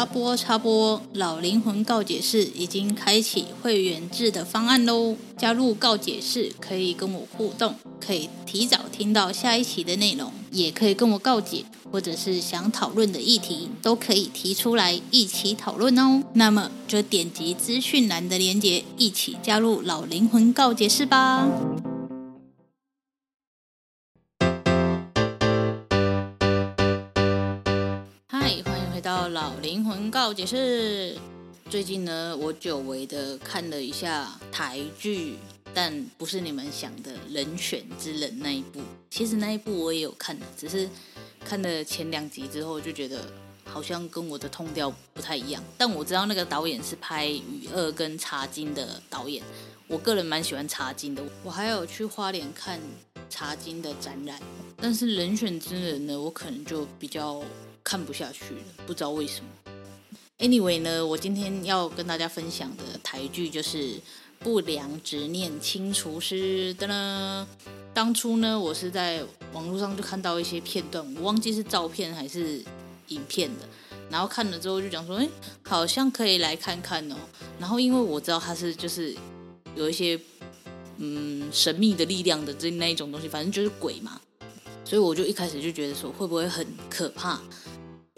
插播插播，老灵魂告解室已经开启会员制的方案喽！加入告解室可以跟我互动，可以提早听到下一期的内容，也可以跟我告解，或者是想讨论的议题都可以提出来一起讨论哦。那么就点击资讯栏的链接，一起加入老灵魂告解室吧！老灵魂告解室。最近呢，我久违的看了一下台剧，但不是你们想的人选之人那一部。其实那一部我也有看，只是看了前两集之后，就觉得好像跟我的痛调不太一样。但我知道那个导演是拍《雨二》跟《茶金》的导演，我个人蛮喜欢《茶金》的。我还有去花莲看《茶金》的展览，但是人选之人呢，我可能就比较。看不下去了，不知道为什么。Anyway 呢，我今天要跟大家分享的台剧就是《不良执念清除师》的呢。当初呢，我是在网络上就看到一些片段，我忘记是照片还是影片的。然后看了之后就讲说，哎，好像可以来看看哦。然后因为我知道它是就是有一些嗯神秘的力量的这那一种东西，反正就是鬼嘛，所以我就一开始就觉得说会不会很可怕。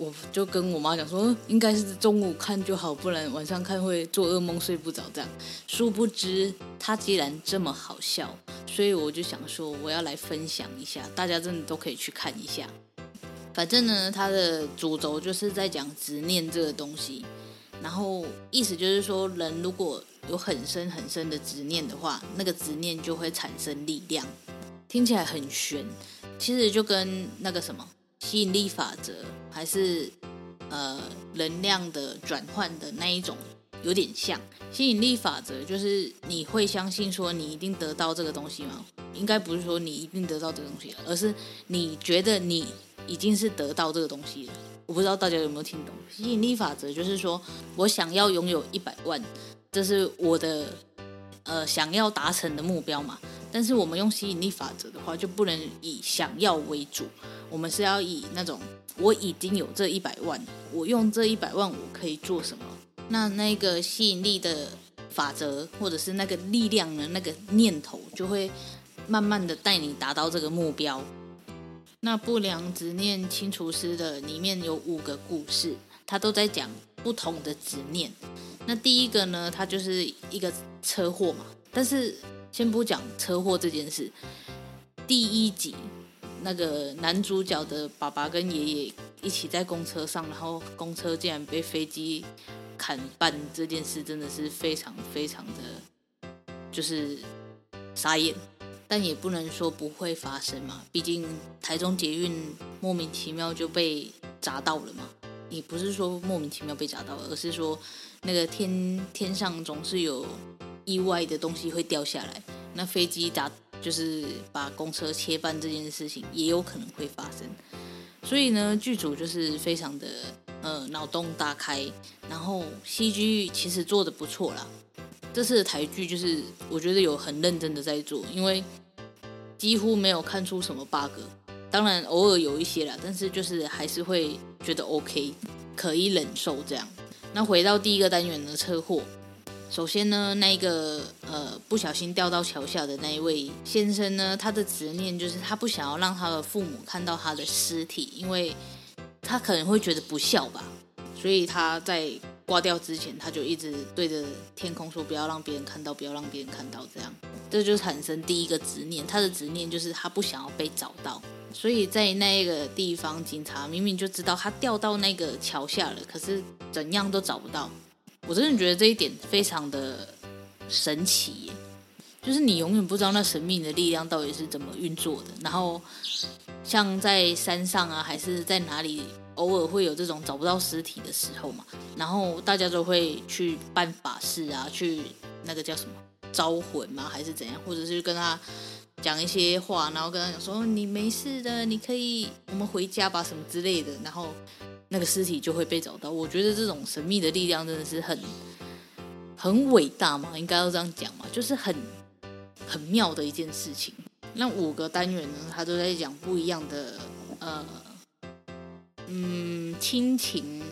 我就跟我妈讲说，应该是中午看就好，不然晚上看会做噩梦睡不着这样。殊不知它既然这么好笑，所以我就想说我要来分享一下，大家真的都可以去看一下。反正呢，它的主轴就是在讲执念这个东西，然后意思就是说，人如果有很深很深的执念的话，那个执念就会产生力量。听起来很玄，其实就跟那个什么。吸引力法则还是呃能量的转换的那一种有点像。吸引力法则就是你会相信说你一定得到这个东西吗？应该不是说你一定得到这个东西，而是你觉得你已经是得到这个东西了。我不知道大家有没有听懂？吸引力法则就是说我想要拥有一百万，这是我的呃想要达成的目标嘛。但是我们用吸引力法则的话，就不能以想要为主。我们是要以那种我已经有这一百万，我用这一百万我可以做什么？那那个吸引力的法则，或者是那个力量的那个念头，就会慢慢的带你达到这个目标。那不良执念清除师的里面有五个故事，它都在讲不同的执念。那第一个呢，它就是一个车祸嘛。但是先不讲车祸这件事，第一集。那个男主角的爸爸跟爷爷一起在公车上，然后公车竟然被飞机砍半，这件事真的是非常非常的，就是傻眼。但也不能说不会发生嘛，毕竟台中捷运莫名其妙就被砸到了嘛。也不是说莫名其妙被砸到，而是说那个天天上总是有意外的东西会掉下来，那飞机打。就是把公车切半这件事情也有可能会发生，所以呢，剧组就是非常的呃脑洞大开，然后 CG 其实做的不错啦。这次的台剧就是我觉得有很认真的在做，因为几乎没有看出什么 bug，当然偶尔有一些啦，但是就是还是会觉得 OK，可以忍受这样。那回到第一个单元的车祸。首先呢，那个呃不小心掉到桥下的那一位先生呢，他的执念就是他不想要让他的父母看到他的尸体，因为他可能会觉得不孝吧，所以他在挂掉之前，他就一直对着天空说：“不要让别人看到，不要让别人看到。”这样，这就产生第一个执念。他的执念就是他不想要被找到，所以在那个地方，警察明明就知道他掉到那个桥下了，可是怎样都找不到。我真的觉得这一点非常的神奇耶，就是你永远不知道那神秘的力量到底是怎么运作的。然后，像在山上啊，还是在哪里？偶尔会有这种找不到尸体的时候嘛，然后大家都会去办法事啊，去那个叫什么招魂嘛，还是怎样，或者是跟他讲一些话，然后跟他讲说你没事的，你可以我们回家吧什么之类的，然后那个尸体就会被找到。我觉得这种神秘的力量真的是很很伟大嘛，应该要这样讲嘛，就是很很妙的一件事情。那五个单元呢，他都在讲不一样的呃。嗯，亲情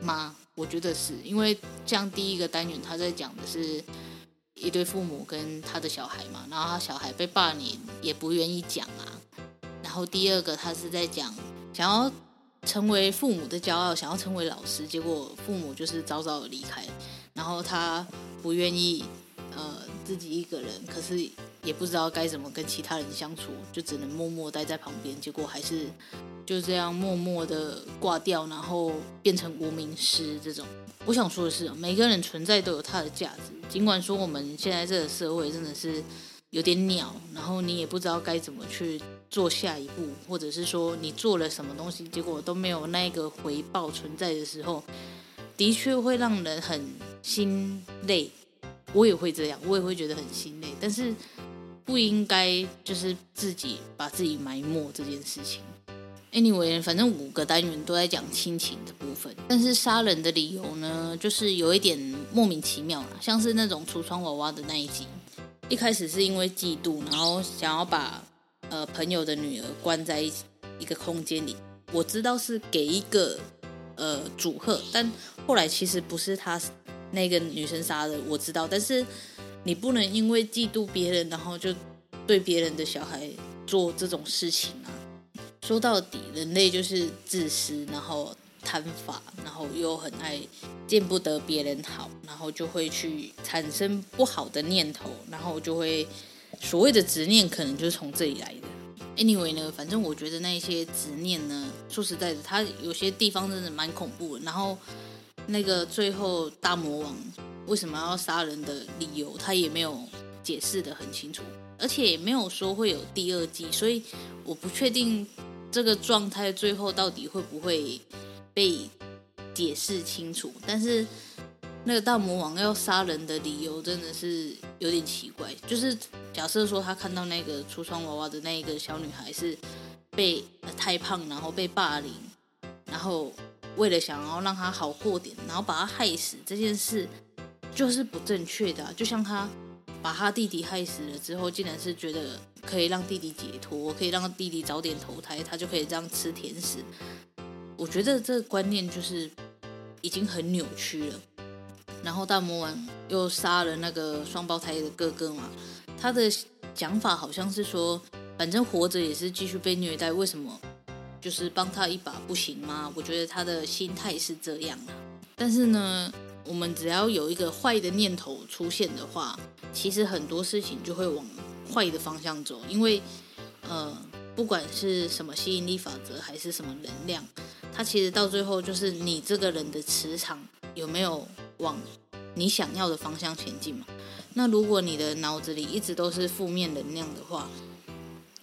吗？我觉得是因为像第一个单元，他在讲的是一对父母跟他的小孩嘛，然后他小孩被霸凌也不愿意讲啊。然后第二个他是在讲想要成为父母的骄傲，想要成为老师，结果父母就是早早的离开，然后他不愿意呃自己一个人，可是也不知道该怎么跟其他人相处，就只能默默待在旁边，结果还是。就这样默默的挂掉，然后变成无名尸这种。我想说的是，每个人存在都有他的价值。尽管说我们现在这个社会真的是有点鸟，然后你也不知道该怎么去做下一步，或者是说你做了什么东西，结果都没有那个回报存在的时候，的确会让人很心累。我也会这样，我也会觉得很心累。但是不应该就是自己把自己埋没这件事情。Anyway，反正五个单元都在讲亲情的部分，但是杀人的理由呢，就是有一点莫名其妙啦，像是那种橱窗娃娃的那一集，一开始是因为嫉妒，然后想要把呃朋友的女儿关在一一个空间里，我知道是给一个呃祝贺，但后来其实不是他那个女生杀的，我知道，但是你不能因为嫉妒别人，然后就对别人的小孩做这种事情啊。说到底，人类就是自私，然后贪法，然后又很爱见不得别人好，然后就会去产生不好的念头，然后就会所谓的执念，可能就是从这里来的。Anyway 呢，反正我觉得那些执念呢，说实在的，它有些地方真的蛮恐怖的。然后那个最后大魔王为什么要杀人的理由，他也没有解释得很清楚，而且也没有说会有第二季，所以我不确定。这个状态最后到底会不会被解释清楚？但是那个大魔王要杀人的理由真的是有点奇怪。就是假设说他看到那个橱窗娃娃的那一个小女孩是被太胖，然后被霸凌，然后为了想要让她好过点，然后把她害死这件事，就是不正确的。就像他把他弟弟害死了之后，竟然是觉得。可以让弟弟解脱，可以让弟弟早点投胎，他就可以这样吃甜食。我觉得这个观念就是已经很扭曲了。然后大魔王又杀了那个双胞胎的哥哥嘛，他的讲法好像是说，反正活着也是继续被虐待，为什么就是帮他一把不行吗？我觉得他的心态是这样的。但是呢，我们只要有一个坏的念头出现的话，其实很多事情就会往。坏的方向走，因为，呃，不管是什么吸引力法则，还是什么能量，它其实到最后就是你这个人的磁场有没有往你想要的方向前进嘛？那如果你的脑子里一直都是负面能量的话，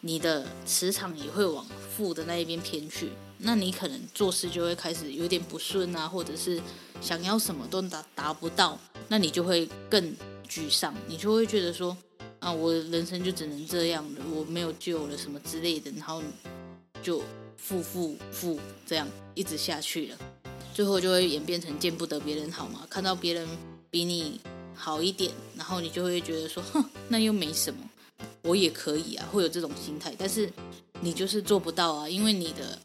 你的磁场也会往负的那一边偏去，那你可能做事就会开始有点不顺啊，或者是想要什么都达达不到，那你就会更沮丧，你就会觉得说。啊，我的人生就只能这样了，我没有救了什么之类的，然后就负负负这样一直下去了，最后就会演变成见不得别人好嘛，看到别人比你好一点，然后你就会觉得说，哼，那又没什么，我也可以啊，会有这种心态，但是你就是做不到啊，因为你的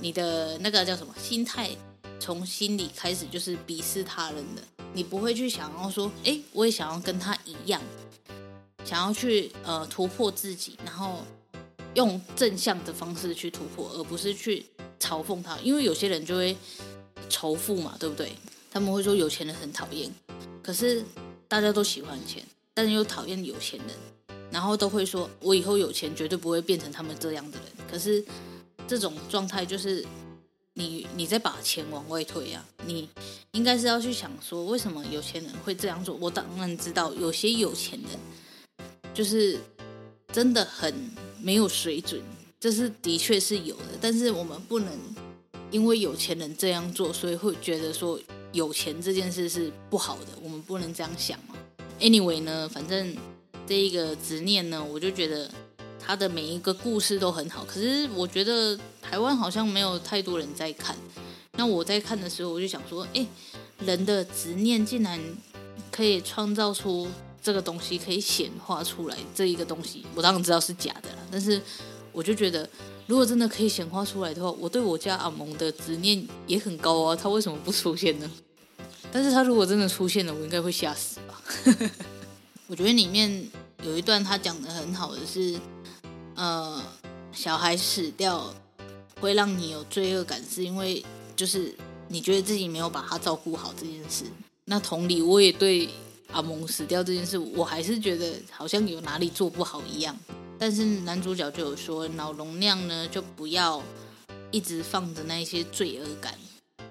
你的那个叫什么心态，从心里开始就是鄙视他人的，你不会去想要说，诶，我也想要跟他一样。想要去呃突破自己，然后用正向的方式去突破，而不是去嘲讽他。因为有些人就会仇富嘛，对不对？他们会说有钱人很讨厌，可是大家都喜欢钱，但是又讨厌有钱人，然后都会说我以后有钱绝对不会变成他们这样的人。可是这种状态就是你你在把钱往外推啊，你应该是要去想说为什么有钱人会这样做。我当然知道有些有钱人就是真的很没有水准。这是的确是有的，但是我们不能因为有钱人这样做，所以会觉得说有钱这件事是不好的。我们不能这样想嘛。Anyway 呢，反正这一个执念呢，我就觉得他的每一个故事都很好。可是我觉得台湾好像没有太多人在看。那我在看的时候，我就想说，哎，人的执念竟然可以创造出这个东西，可以显化出来这一个东西。我当然知道是假的啦，但是。我就觉得，如果真的可以显化出来的话，我对我家阿蒙的执念也很高啊。他为什么不出现呢？但是他如果真的出现了，我应该会吓死吧。我觉得里面有一段他讲的很好的是，呃，小孩死掉会让你有罪恶感，是因为就是你觉得自己没有把他照顾好这件事。那同理，我也对阿蒙死掉这件事，我还是觉得好像有哪里做不好一样。但是男主角就有说，脑容量呢，就不要一直放着那一些罪恶感，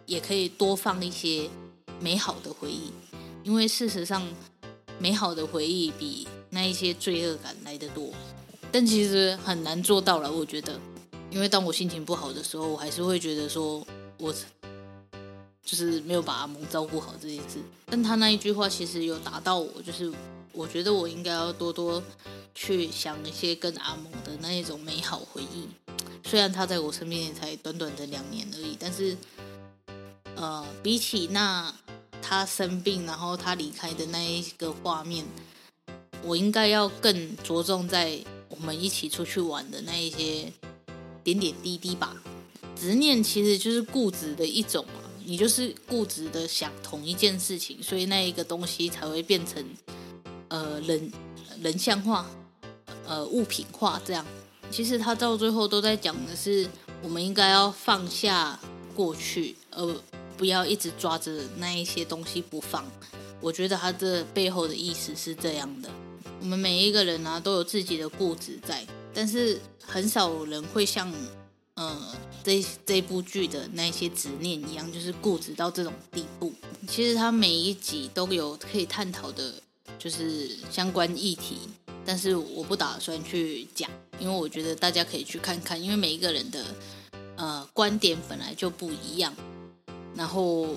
也可以多放一些美好的回忆，因为事实上，美好的回忆比那一些罪恶感来得多。但其实很难做到了，我觉得，因为当我心情不好的时候，我还是会觉得说我就是没有把阿蒙照顾好这件事。但他那一句话其实有打到我，就是我觉得我应该要多多。去想一些跟阿蒙的那一种美好回忆，虽然他在我身边也才短短的两年而已，但是，呃，比起那他生病然后他离开的那一个画面，我应该要更着重在我们一起出去玩的那一些点点滴滴吧。执念其实就是固执的一种嘛，你就是固执的想同一件事情，所以那一个东西才会变成呃人人像化。呃，物品化这样，其实他到最后都在讲的是，我们应该要放下过去，而不要一直抓着那一些东西不放。我觉得他这背后的意思是这样的：我们每一个人啊，都有自己的固执在，但是很少人会像呃这这部剧的那些执念一样，就是固执到这种地步。其实他每一集都有可以探讨的，就是相关议题。但是我不打算去讲，因为我觉得大家可以去看看，因为每一个人的呃观点本来就不一样。然后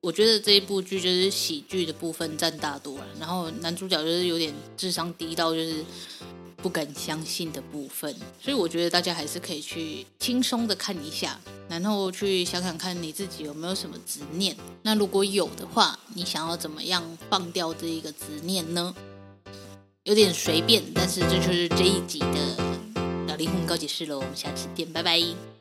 我觉得这一部剧就是喜剧的部分占大多了，然后男主角就是有点智商低到就是不敢相信的部分，所以我觉得大家还是可以去轻松的看一下，然后去想想看你自己有没有什么执念。那如果有的话，你想要怎么样放掉这一个执念呢？有点随便，但是这就是这一集的老灵魂告解室喽。我们下次见，拜拜。